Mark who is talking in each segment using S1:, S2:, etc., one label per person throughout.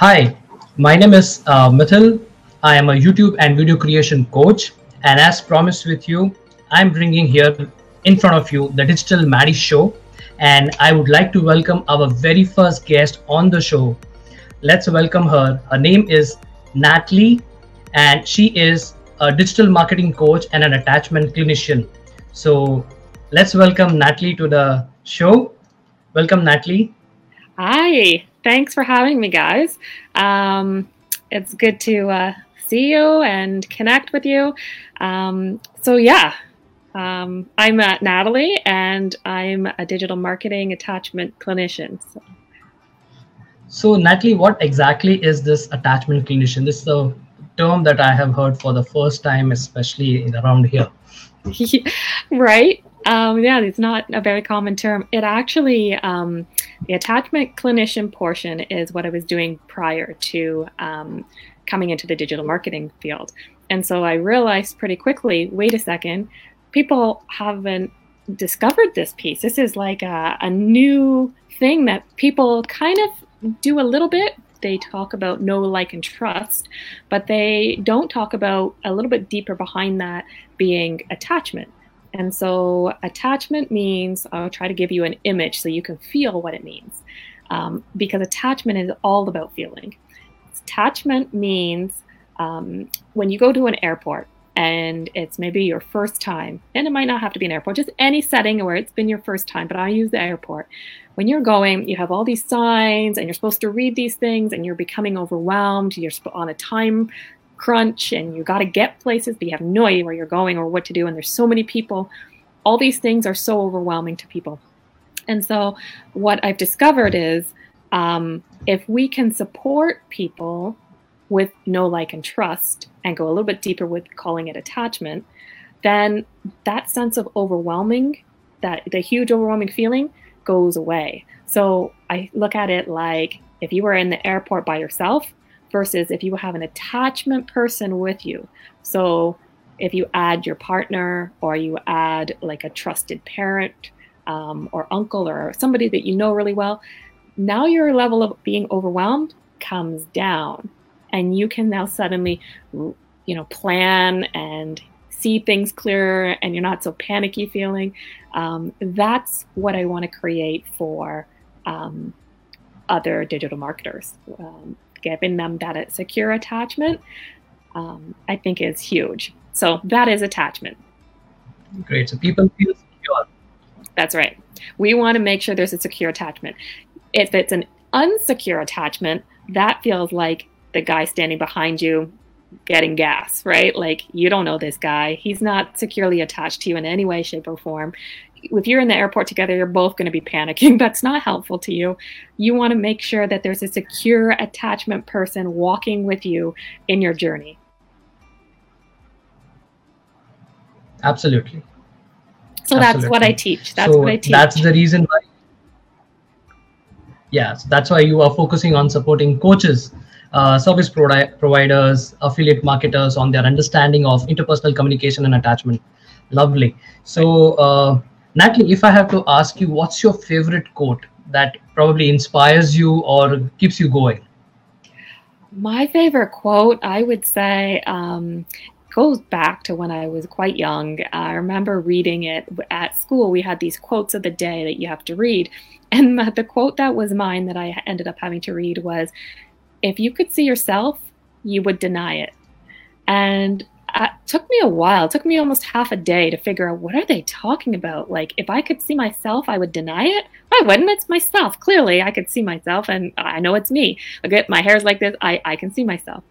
S1: Hi, my name is uh, Mithil. I am a YouTube and video creation coach. And as promised with you, I'm bringing here in front of you the Digital Maddy Show. And I would like to welcome our very first guest on the show. Let's welcome her. Her name is Natalie, and she is a digital marketing coach and an attachment clinician. So let's welcome Natalie to the show. Welcome, Natalie.
S2: Hi, thanks for having me, guys. Um, it's good to uh, see you and connect with you. Um, so, yeah, um, I'm uh, Natalie and I'm a digital marketing attachment clinician. So.
S1: so, Natalie, what exactly is this attachment clinician? This is a term that I have heard for the first time, especially around here.
S2: right. Um, yeah, it's not a very common term. It actually, um, the attachment clinician portion is what I was doing prior to um, coming into the digital marketing field. And so I realized pretty quickly wait a second, people haven't discovered this piece. This is like a, a new thing that people kind of do a little bit. They talk about know, like, and trust, but they don't talk about a little bit deeper behind that being attachment. And so, attachment means I'll try to give you an image so you can feel what it means. Um, because attachment is all about feeling. Attachment means um, when you go to an airport and it's maybe your first time, and it might not have to be an airport, just any setting where it's been your first time, but I use the airport. When you're going, you have all these signs and you're supposed to read these things and you're becoming overwhelmed. You're on a time crunch and you got to get places, but you have no idea where you're going or what to do. And there's so many people. All these things are so overwhelming to people. And so, what I've discovered is um, if we can support people with know, like, and trust and go a little bit deeper with calling it attachment, then that sense of overwhelming, that the huge overwhelming feeling goes away. So, I look at it like if you were in the airport by yourself, versus if you have an attachment person with you. So if you add your partner or you add like a trusted parent um, or uncle or somebody that you know really well, now your level of being overwhelmed comes down. And you can now suddenly you know plan and see things clearer and you're not so panicky feeling. Um, that's what i want to create for um, other digital marketers. Um, giving them that secure attachment, um, I think is huge. So that is attachment.
S1: Great. So people feel secure.
S2: That's right. We want to make sure there's a secure attachment. If it's an unsecure attachment, that feels like the guy standing behind you getting gas, right? Like you don't know this guy. He's not securely attached to you in any way, shape, or form if you're in the airport together, you're both going to be panicking. That's not helpful to you. You want to make sure that there's a secure attachment person walking with you in your journey.
S1: Absolutely.
S2: So Absolutely. that's what I teach. That's
S1: so
S2: what I teach.
S1: That's the reason why. Yeah, so that's why you are focusing on supporting coaches, uh, service providers, affiliate marketers on their understanding of interpersonal communication and attachment. Lovely. So, uh, Natalie, if I have to ask you, what's your favorite quote that probably inspires you or keeps you going?
S2: My favorite quote, I would say, um, goes back to when I was quite young. I remember reading it at school. We had these quotes of the day that you have to read. And the quote that was mine that I ended up having to read was If you could see yourself, you would deny it. And it took me a while. It took me almost half a day to figure out what are they talking about. Like, if I could see myself, I would deny it. I wouldn't. It's myself. Clearly, I could see myself, and I know it's me. Look at my hair's like this. I I can see myself.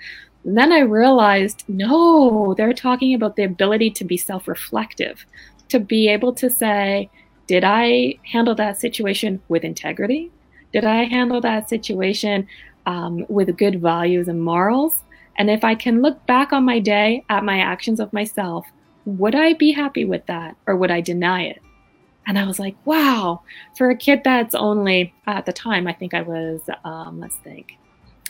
S2: And then I realized, no, they're talking about the ability to be self-reflective, to be able to say, did I handle that situation with integrity? Did I handle that situation um, with good values and morals? And if I can look back on my day at my actions of myself, would I be happy with that or would I deny it? And I was like, wow, for a kid that's only, at the time, I think I was, um, let's think,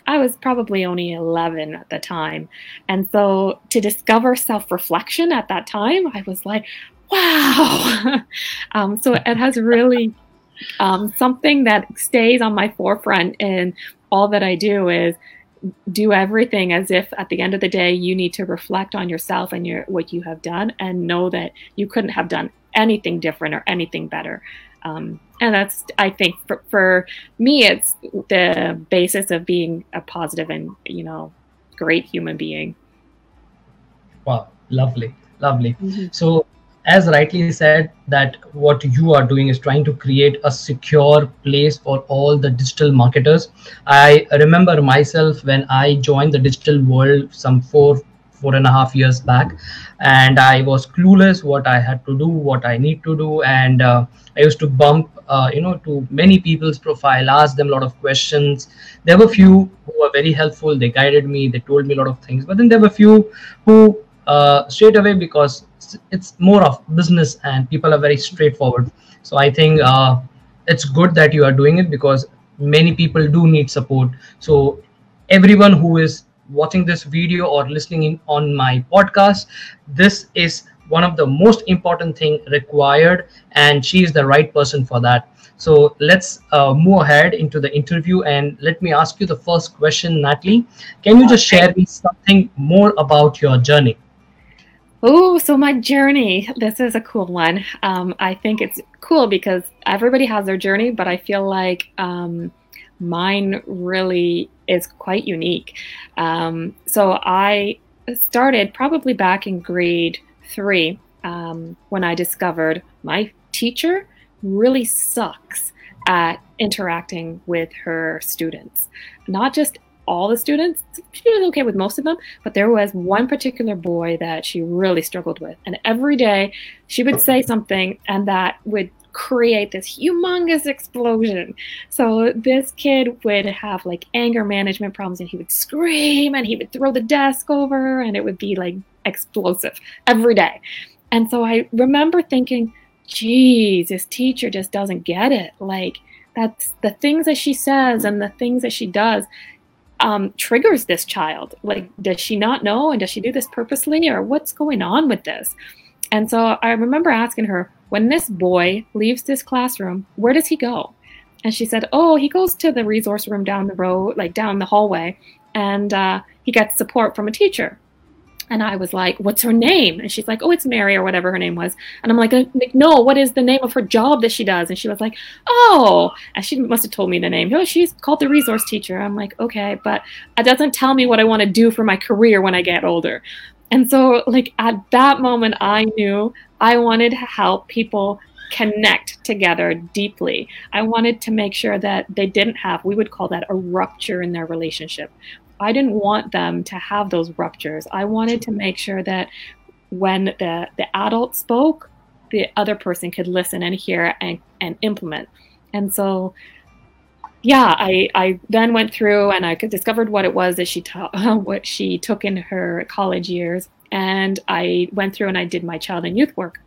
S2: I was probably only 11 at the time. And so to discover self reflection at that time, I was like, wow. um, so it has really um, something that stays on my forefront and all that I do is do everything as if at the end of the day you need to reflect on yourself and your what you have done and know that you couldn't have done anything different or anything better. Um, and that's i think for, for me it's the basis of being a positive and you know great human being.
S1: Wow lovely lovely. Mm-hmm. so as rightly said that what you are doing is trying to create a secure place for all the digital marketers. I remember myself when i joined the digital world some four four and a half years back and i was clueless what i had to do what i need to do and uh, i used to bump uh, you know to many people's profile ask them a lot of questions. There were few who were very helpful. They guided me. They told me a lot of things. But then there were few who uh, straight away because it's more of business and people are very straightforward. So i think uh, it's good that you are doing it because many people do need support. So everyone who is watching this video or listening in on my podcast this is one of the most important thing required and she is the right person for that. So let's uh, move ahead into the interview and let me ask you the first question natalie. Can you just share me something more about your journey
S2: Oh, so my journey. This is a cool one. Um, I think it's cool because everybody has their journey, but I feel like um, mine really is quite unique. Um, so I started probably back in grade three um, when I discovered my teacher really sucks at interacting with her students. Not just all the students. She was okay with most of them, but there was one particular boy that she really struggled with. And every day she would say something, and that would create this humongous explosion. So this kid would have like anger management problems, and he would scream and he would throw the desk over, and it would be like explosive every day. And so I remember thinking, geez, this teacher just doesn't get it. Like, that's the things that she says and the things that she does um, triggers this child. Like, does she not know? And does she do this purposely? Or what's going on with this? And so I remember asking her, when this boy leaves this classroom, where does he go? And she said, oh, he goes to the resource room down the road, like down the hallway, and uh, he gets support from a teacher. And I was like, what's her name? And she's like, oh, it's Mary or whatever her name was. And I'm like, uh, no, what is the name of her job that she does? And she was like, oh, and she must have told me the name. Oh, she's called the resource teacher. I'm like, okay, but it doesn't tell me what I want to do for my career when I get older. And so, like, at that moment, I knew I wanted to help people connect together deeply. I wanted to make sure that they didn't have, we would call that a rupture in their relationship, I didn't want them to have those ruptures. I wanted to make sure that when the, the adult spoke, the other person could listen and hear and, and implement. And so, yeah, I, I then went through and I discovered what it was that she taught, what she took in her college years. And I went through and I did my child and youth work.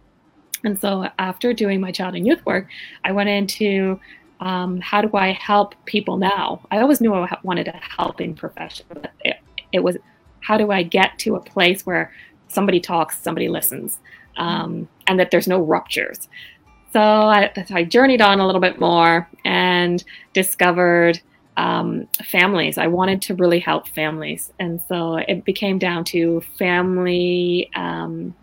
S2: And so after doing my child and youth work, I went into um, how do I help people now? I always knew I wanted to help in profession, but it, it was how do I get to a place where somebody talks, somebody listens, um, and that there's no ruptures. So I, so I, journeyed on a little bit more and discovered um, families. I wanted to really help families, and so it became down to family um,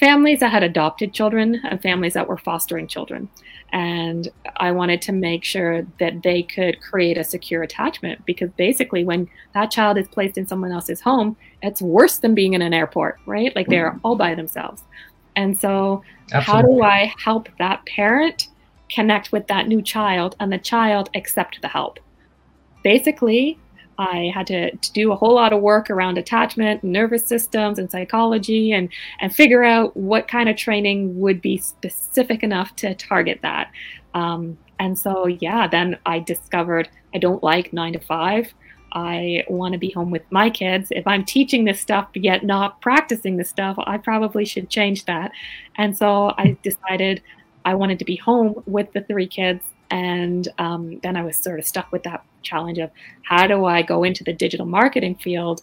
S2: families that had adopted children and families that were fostering children. And I wanted to make sure that they could create a secure attachment because basically, when that child is placed in someone else's home, it's worse than being in an airport, right? Like they're mm-hmm. all by themselves. And so, Absolutely. how do I help that parent connect with that new child and the child accept the help? Basically, I had to, to do a whole lot of work around attachment, nervous systems, and psychology, and and figure out what kind of training would be specific enough to target that. Um, and so, yeah, then I discovered I don't like nine to five. I want to be home with my kids. If I'm teaching this stuff yet not practicing this stuff, I probably should change that. And so I decided I wanted to be home with the three kids and um, then I was sort of stuck with that challenge of how do I go into the digital marketing field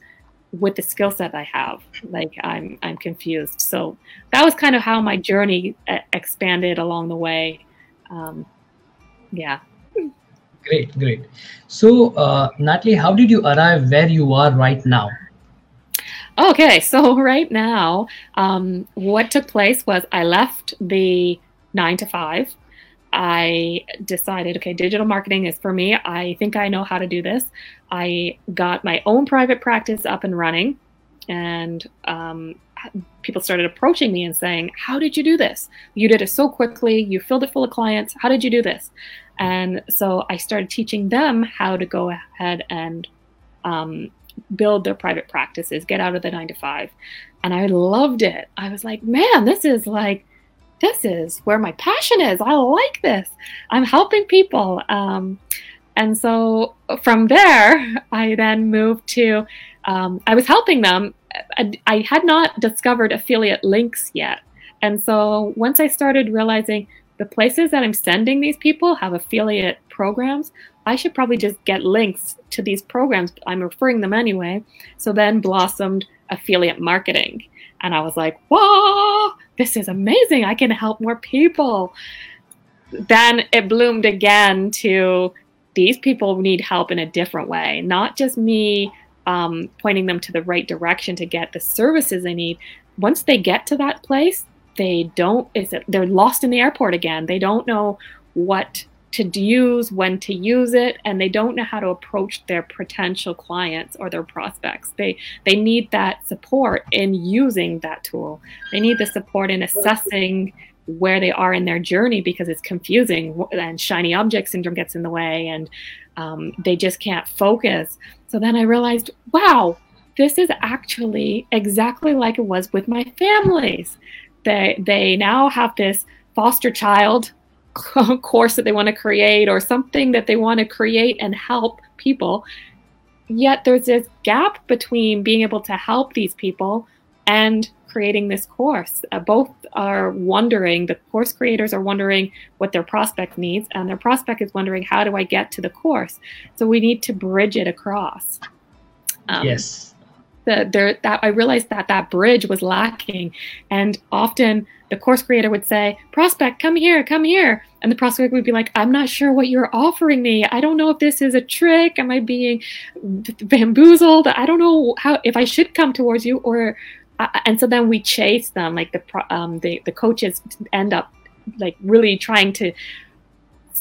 S2: with the skill set I have? Like I'm I'm confused. So that was kind of how my journey uh, expanded along the way. Um, yeah.
S1: Great, great. So, uh, Natalie, how did you arrive where you are right now?
S2: Okay, so right now, um, what took place was I left the nine to five. I decided, okay, digital marketing is for me. I think I know how to do this. I got my own private practice up and running, and um, people started approaching me and saying, How did you do this? You did it so quickly. You filled it full of clients. How did you do this? And so I started teaching them how to go ahead and um, build their private practices, get out of the nine to five. And I loved it. I was like, man, this is like, this is where my passion is. I like this. I'm helping people. Um, and so from there, I then moved to, um, I was helping them. I, I had not discovered affiliate links yet. And so once I started realizing the places that I'm sending these people have affiliate programs, I should probably just get links to these programs. I'm referring them anyway. So then blossomed affiliate marketing. And I was like, whoa, this is amazing. I can help more people. Then it bloomed again to these people need help in a different way, not just me um, pointing them to the right direction to get the services they need. Once they get to that place, they don't, is it, they're lost in the airport again. They don't know what to use, when to use it, and they don't know how to approach their potential clients or their prospects. They they need that support in using that tool. They need the support in assessing where they are in their journey because it's confusing and shiny object syndrome gets in the way and um, they just can't focus. So then I realized, wow, this is actually exactly like it was with my families. They they now have this foster child course that they want to create or something that they want to create and help people. Yet there's this gap between being able to help these people and creating this course. Uh, both are wondering, the course creators are wondering what their prospect needs, and their prospect is wondering, how do I get to the course? So we need to bridge it across.
S1: Um, yes.
S2: The, there, that I realized that that bridge was lacking, and often the course creator would say, Prospect, come here, come here. And the prospect would be like, I'm not sure what you're offering me. I don't know if this is a trick. Am I being bamboozled? I don't know how, if I should come towards you or, uh, and so then we chase them. Like the, um, the, the coaches end up like really trying to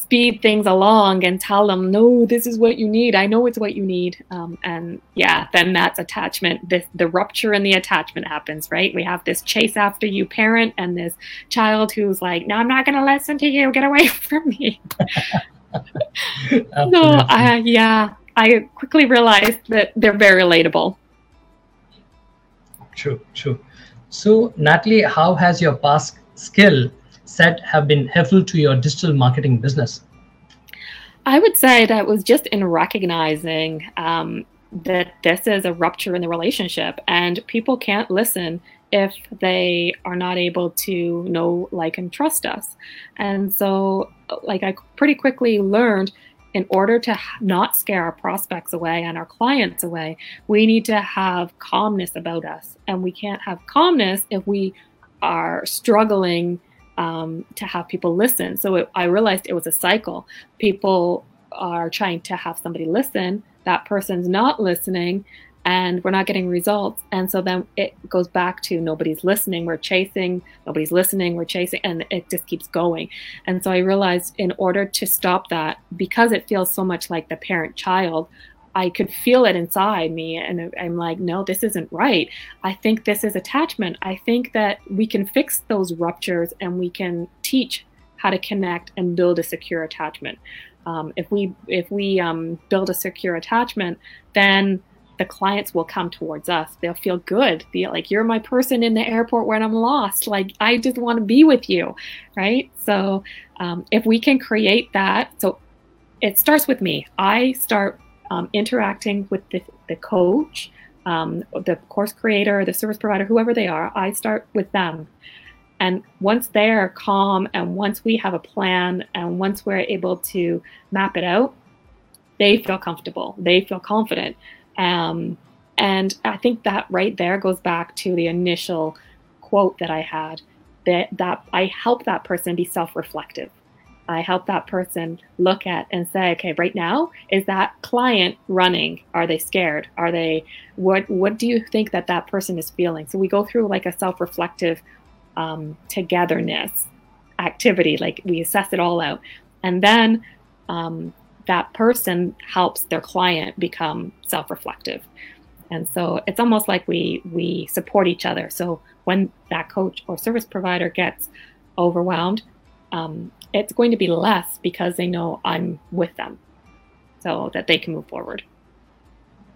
S2: speed things along and tell them, no, this is what you need. I know it's what you need. Um, and yeah, then that's attachment. This, the rupture in the attachment happens, right? We have this chase after you parent and this child who's like, no, I'm not going to listen to you. Get away from me. no, uh, yeah, I quickly realized that they're very relatable.
S1: True, true. So, Natalie, how has your past skill set have been helpful to your digital marketing business?
S2: I would say that was just in recognizing um, that this is a rupture in the relationship and people can't listen if they are not able to know, like, and trust us. And so, like, I pretty quickly learned in order to not scare our prospects away and our clients away, we need to have calmness about us. And we can't have calmness if we are struggling um, to have people listen. So it, I realized it was a cycle. People are trying to have somebody listen, that person's not listening, and we're not getting results. And so then it goes back to nobody's listening, we're chasing, nobody's listening, we're chasing, and it just keeps going. And so I realized in order to stop that, because it feels so much like the parent child, I could feel it inside me. And I'm like, no, this isn't right. I think this is attachment. I think that we can fix those ruptures and we can teach how to connect and build a secure attachment. Um, if we if we um, build a secure attachment, then the clients will come towards us. They'll feel good. Feel like you're my person in the airport when I'm lost. Like I just want to be with you, right? So um, if we can create that, so it starts with me. I start um, interacting with the, the coach, um, the course creator, the service provider, whoever they are, I start with them. And once they're calm and once we have a plan and once we're able to map it out, they feel comfortable, they feel confident. Um, and I think that right there goes back to the initial quote that I had that, that I help that person be self reflective I help that person look at and say, okay, right now, is that client running? Are they scared? Are they, what, what do you think that that person is feeling? So we go through like a self reflective um, togetherness activity, like we assess it all out. And then um, that person helps their client become self reflective. And so it's almost like we we support each other. So when that coach or service provider gets overwhelmed, um, it's going to be less because they know I'm with them, so that they can move forward.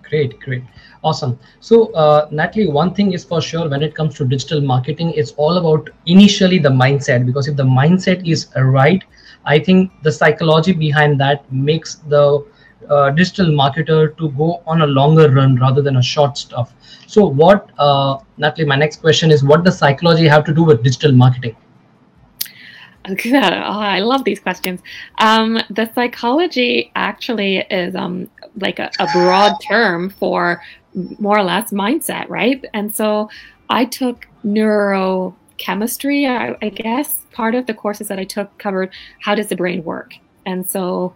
S1: Great, great, awesome. So uh, Natalie, one thing is for sure when it comes to digital marketing, it's all about initially the mindset because if the mindset is right, I think the psychology behind that makes the uh, digital marketer to go on a longer run rather than a short stuff. So, what, uh, Natalie, my next question is what does psychology have to do with digital marketing?
S2: Oh, I love these questions. Um, the psychology actually is um, like a, a broad term for more or less mindset, right? And so I took neurochemistry, I, I guess. Part of the courses that I took covered how does the brain work. And so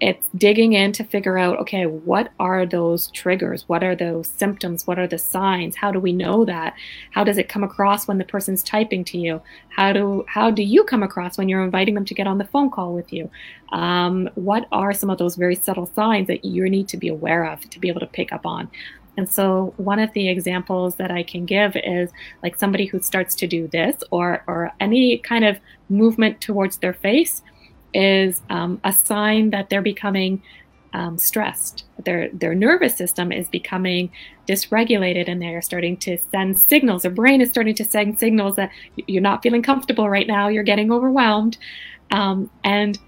S2: it's digging in to figure out okay what are those triggers? What are those symptoms? What are the signs? How do we know that? How does it come across when the person's typing to you? How do how do you come across when you're inviting them to get on the phone call with you? Um, what are some of those very subtle signs that you need to be aware of to be able to pick up on? And so one of the examples that I can give is like somebody who starts to do this or or any kind of movement towards their face is um, a sign that they're becoming um, stressed. Their their nervous system is becoming dysregulated, and they're starting to send signals. Their brain is starting to send signals that you're not feeling comfortable right now. You're getting overwhelmed, um, and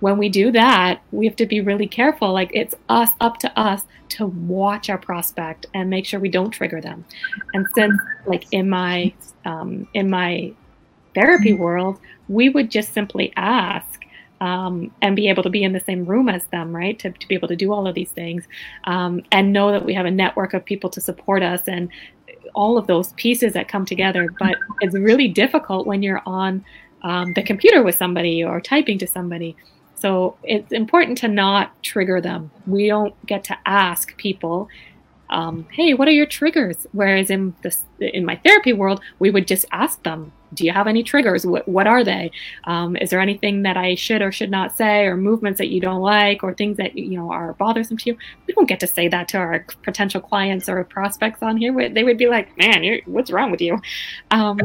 S2: when we do that, we have to be really careful. Like it's us up to us to watch our prospect and make sure we don't trigger them. And since, like in my um, in my therapy world, we would just simply ask um, and be able to be in the same room as them, right? To, to be able to do all of these things um, and know that we have a network of people to support us and all of those pieces that come together. But it's really difficult when you're on um, the computer with somebody or typing to somebody. So it's important to not trigger them. We don't get to ask people um, hey, what are your triggers? Whereas in this, in my therapy world, we would just ask them, do you have any triggers? What, what are they? Um, is there anything that I should or should not say, or movements that you don't like, or things that you know are bothersome to you? We don't get to say that to our potential clients or prospects on here. They would be like, "Man, what's wrong with you?" Um,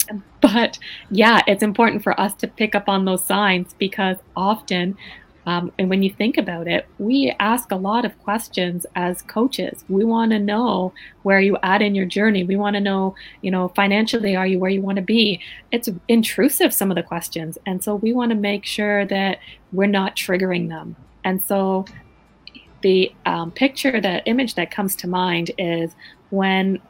S2: but yeah, it's important for us to pick up on those signs because often um, and when you think about it, we ask a lot of questions as coaches. We want to know where you at in your journey. We want to know, you know, financially, are you where you want to be? It's intrusive, some of the questions. And so we want to make sure that we're not triggering them. And so the um, picture, the image that comes to mind is when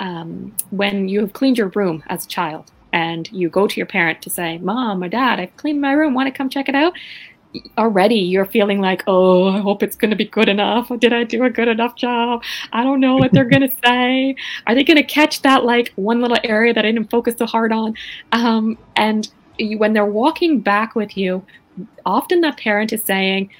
S2: um, when you have cleaned your room as a child and you go to your parent to say, Mom or Dad, I've cleaned my room, want to come check it out? Already you're feeling like, oh, I hope it's going to be good enough. Did I do a good enough job? I don't know what they're going to say. Are they going to catch that like one little area that I didn't focus so hard on? Um, and you, when they're walking back with you, often that parent is saying,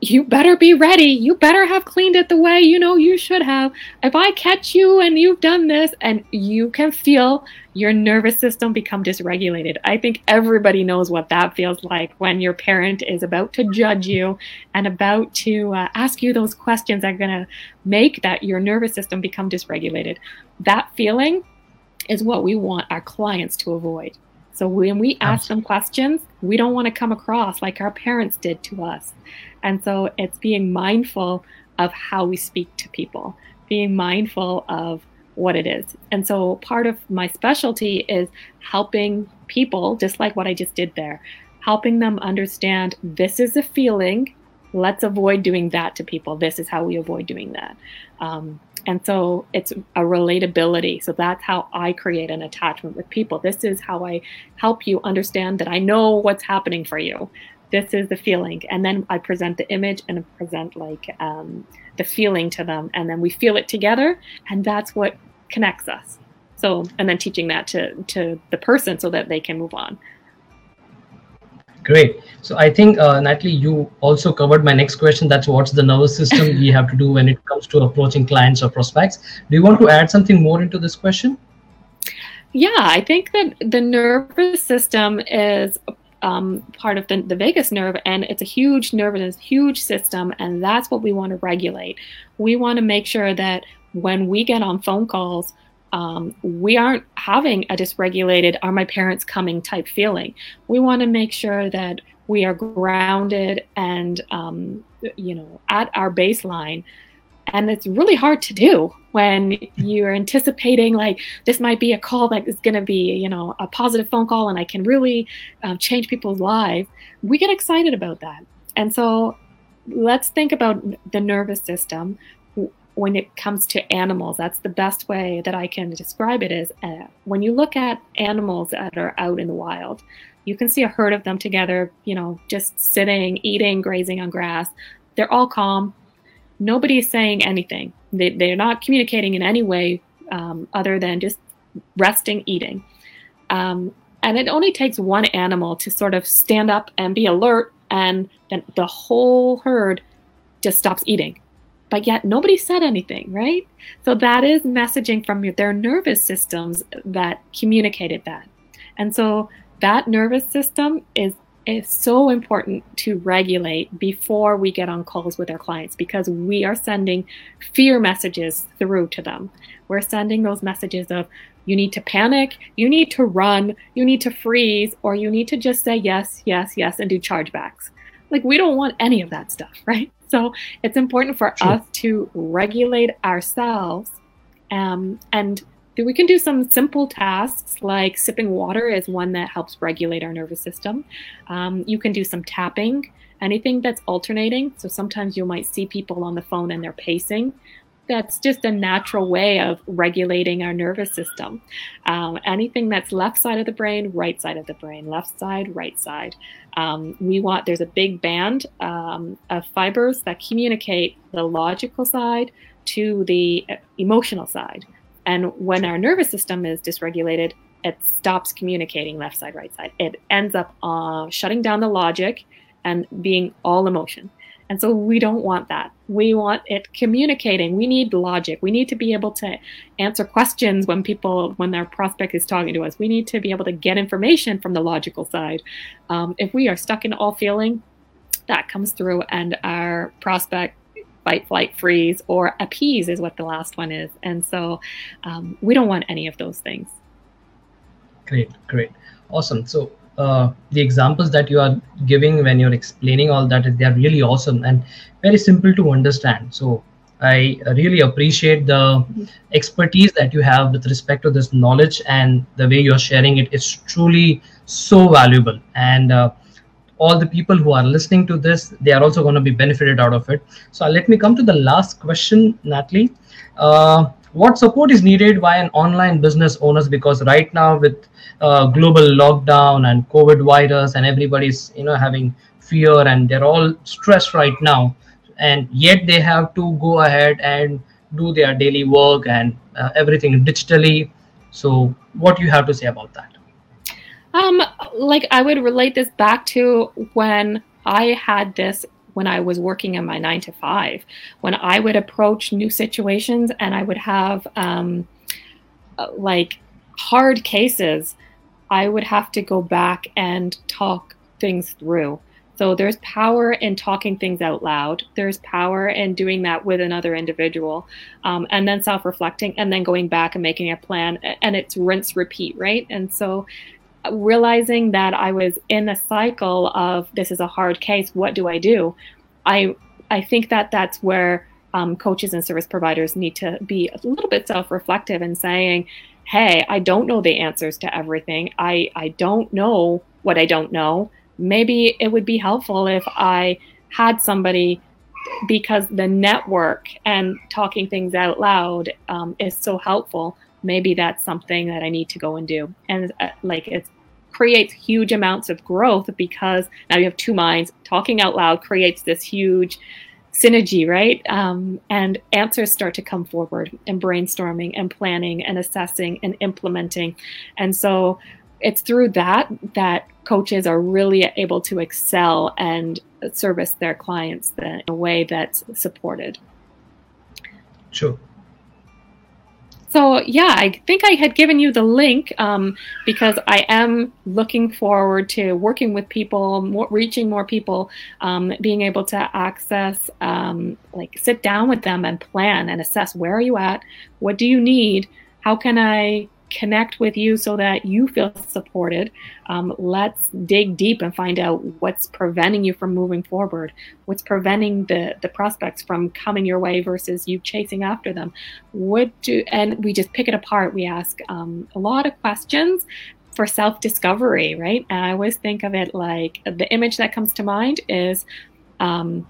S2: you better be ready. You better have cleaned it the way you know you should have. If I catch you and you've done this, and you can feel your nervous system become dysregulated. I think everybody knows what that feels like when your parent is about to judge you and about to uh, ask you those questions that are going to make that your nervous system become dysregulated. That feeling is what we want our clients to avoid. So when we ask them questions, we don't want to come across like our parents did to us. And so it's being mindful of how we speak to people, being mindful of what it is. And so part of my specialty is helping people, just like what I just did there, helping them understand this is a feeling. Let's avoid doing that to people. This is how we avoid doing that. Um, and so it's a relatability. So that's how I create an attachment with people. This is how I help you understand that I know what's happening for you. This is the feeling. And then I present the image and present like um, the feeling to them. And then we feel it together. And that's what connects us. So, and then teaching that to, to the person so that they can move on.
S1: Great. So I think, uh, Natalie, you also covered my next question. That's what's the nervous system we have to do when it comes to approaching clients or prospects. Do you want to add something more into this question?
S2: Yeah, I think that the nervous system is um, part of the, the vagus nerve, and it's a huge nerve and a huge system, and that's what we want to regulate. We want to make sure that when we get on phone calls, um, we aren't having a dysregulated, are my parents coming type feeling. We want to make sure that we are grounded and, um, you know, at our baseline. And it's really hard to do when you're anticipating like this might be a call that is going to be, you know, a positive phone call and I can really um, change people's lives. We get excited about that. And so let's think about the nervous system when it comes to animals, that's the best way that I can describe it is uh, when you look at animals that are out in the wild, you can see a herd of them together, you know, just sitting, eating, grazing on grass. They're all calm. Nobody is saying anything. They, they're not communicating in any way um, other than just resting, eating. Um, and it only takes one animal to sort of stand up and be alert, and then the whole herd just stops eating but yet nobody said anything, right? So that is messaging from their nervous systems that communicated that. And so that nervous system is is so important to regulate before we get on calls with our clients because we are sending fear messages through to them. We're sending those messages of you need to panic, you need to run, you need to freeze, or you need to just say yes, yes, yes, and do chargebacks. Like, we don't want any of that stuff, right? So it's important for sure. us to regulate ourselves. Um, and we can do some simple tasks like sipping water is one that helps regulate our nervous system. Um, you can do some tapping, anything that's alternating. So sometimes you might see people on the phone and they're pacing that's just a natural way of regulating our nervous system. Um, anything that's left side of the brain, right side of the brain, left side, right side. Um, we want, there's a big band um, of fibers that communicate the logical side to the emotional side. And when our nervous system is dysregulated, it stops communicating left side, right side. It ends up uh, shutting down the logic and being all emotion. And so we don't want that. We want it communicating. We need logic. We need to be able to answer questions when people, when their prospect is talking to us. We need to be able to get information from the logical side. Um, if we are stuck in all feeling, that comes through, and our prospect fight, flight, freeze, or appease is what the last one is. And so um, we don't want any of those things.
S1: Great, great. Awesome. So uh, the examples that you are giving when you're explaining all that they are really awesome and very simple to understand. So i really appreciate the expertise that you have with respect to this knowledge and the way you're sharing it. Is truly so valuable. And uh, all the people who are listening to this they are also going to be benefited out of it. So let me come to the last question natalie. Uh, what support is needed by an online business owners because right now with uh, global lockdown and covid virus and everybody's you know having fear and they're all stressed right now. And yet they have to go ahead and do their daily work and uh, everything digitally. So what you have to say about that?
S2: Um like i would relate this back to when i had this when I was working in my nine to five, when I would approach new situations and I would have um, uh, like hard cases I would have to go back and talk things through. So there's power in talking things out loud. There's power in doing that with another individual, um, and then self-reflecting, and then going back and making a plan. And it's rinse, repeat, right? And so uh, realizing that I was in a cycle of this is a hard case. What do I do? I I think that that's where um, coaches and service providers need to be a little bit self-reflective and saying, hey, I don't know the answers to everything. I, I don't know what I don't know. Maybe it would be helpful if I had somebody because the network and talking things out loud um, is so helpful. Maybe that's something that I need to go and do. And uh, like it creates huge amounts of growth because now you have two minds. Talking out loud creates this huge synergy, right? Um, and answers start to come forward and brainstorming and planning and assessing and implementing. And so it's through that that coaches are really able to excel and service their clients in a way that's supported.
S1: Sure.
S2: So yeah, I think I had given you the link um, because I am looking forward to working with people, more, reaching more people, um, being able to access, um, like sit down with them and plan and assess where are you at, what do you need, how can I connect with you so that you feel supported. Um, let's dig deep and find out what's preventing you from moving forward, what's preventing the the prospects from coming your way versus you chasing after them. What do and we just pick it apart. We ask um, a lot of questions for self discovery, right? And I always think of it like the image that comes to mind is. Um,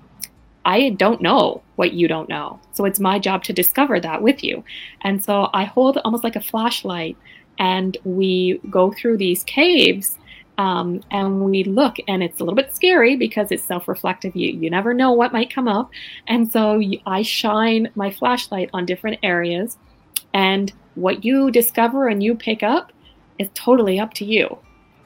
S2: I don't know what you don't know. So it's my job to discover that with you. And so I hold almost like a flashlight and we go through these caves um, and we look and it's a little bit scary because it's self-reflective you you never know what might come up and so i shine my flashlight on different areas and what you discover and you pick up is totally up to you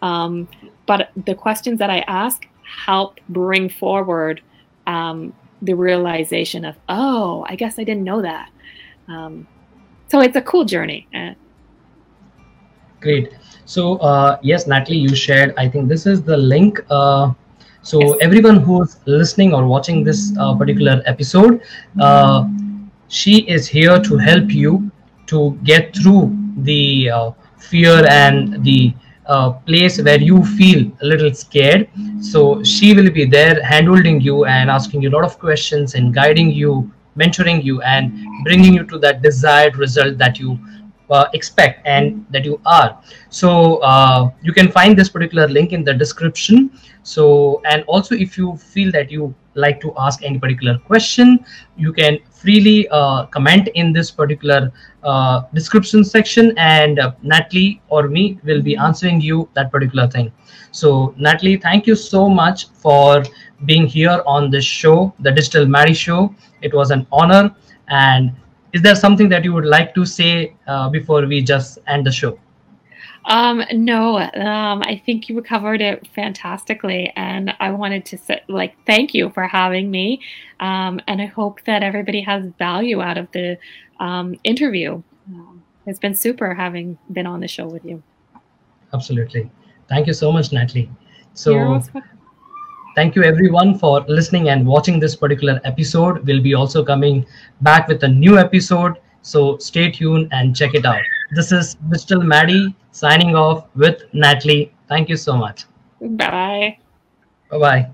S2: um, but the questions that i ask help bring forward um, the realization of, oh, I guess I didn't know that. Um, so it's a cool journey. Uh,
S1: Great. So uh, yes, Natalie, you shared. I think this is the link. Uh, so yes. everyone who's listening or watching this uh, particular episode, uh, she is here to help you to get through the uh, fear and the place where you feel a little scared. So she will be there handholding you and asking you a lot of questions and guiding you, mentoring you, and bringing you to that desired result that you uh, expect and that you are. So uh, you can find this particular link in the description. So and also if you feel that you like to ask any particular question, you can freely uh, comment in this particular uh, description section and uh, Natalie or me will be answering you that particular thing. So Natalie, thank you so much for being here on this show, the Digital Maddy Show. It was an honor. And is there something that you would like to say uh, before we just end the show?
S2: Um, no, um, I think you covered it fantastically, and I wanted to say, like thank you for having me, um, and I hope that everybody has value out of the um, interview. Um, it's been super having been on the show with you.
S1: Absolutely, thank you so much, Natalie. So. Thank you everyone for listening and watching this particular episode. We'll be also coming back with a new episode. So stay tuned and check it out. This is Digital Maddy signing off with Natalie. Thank you so much.
S2: Bye.
S1: Bye bye.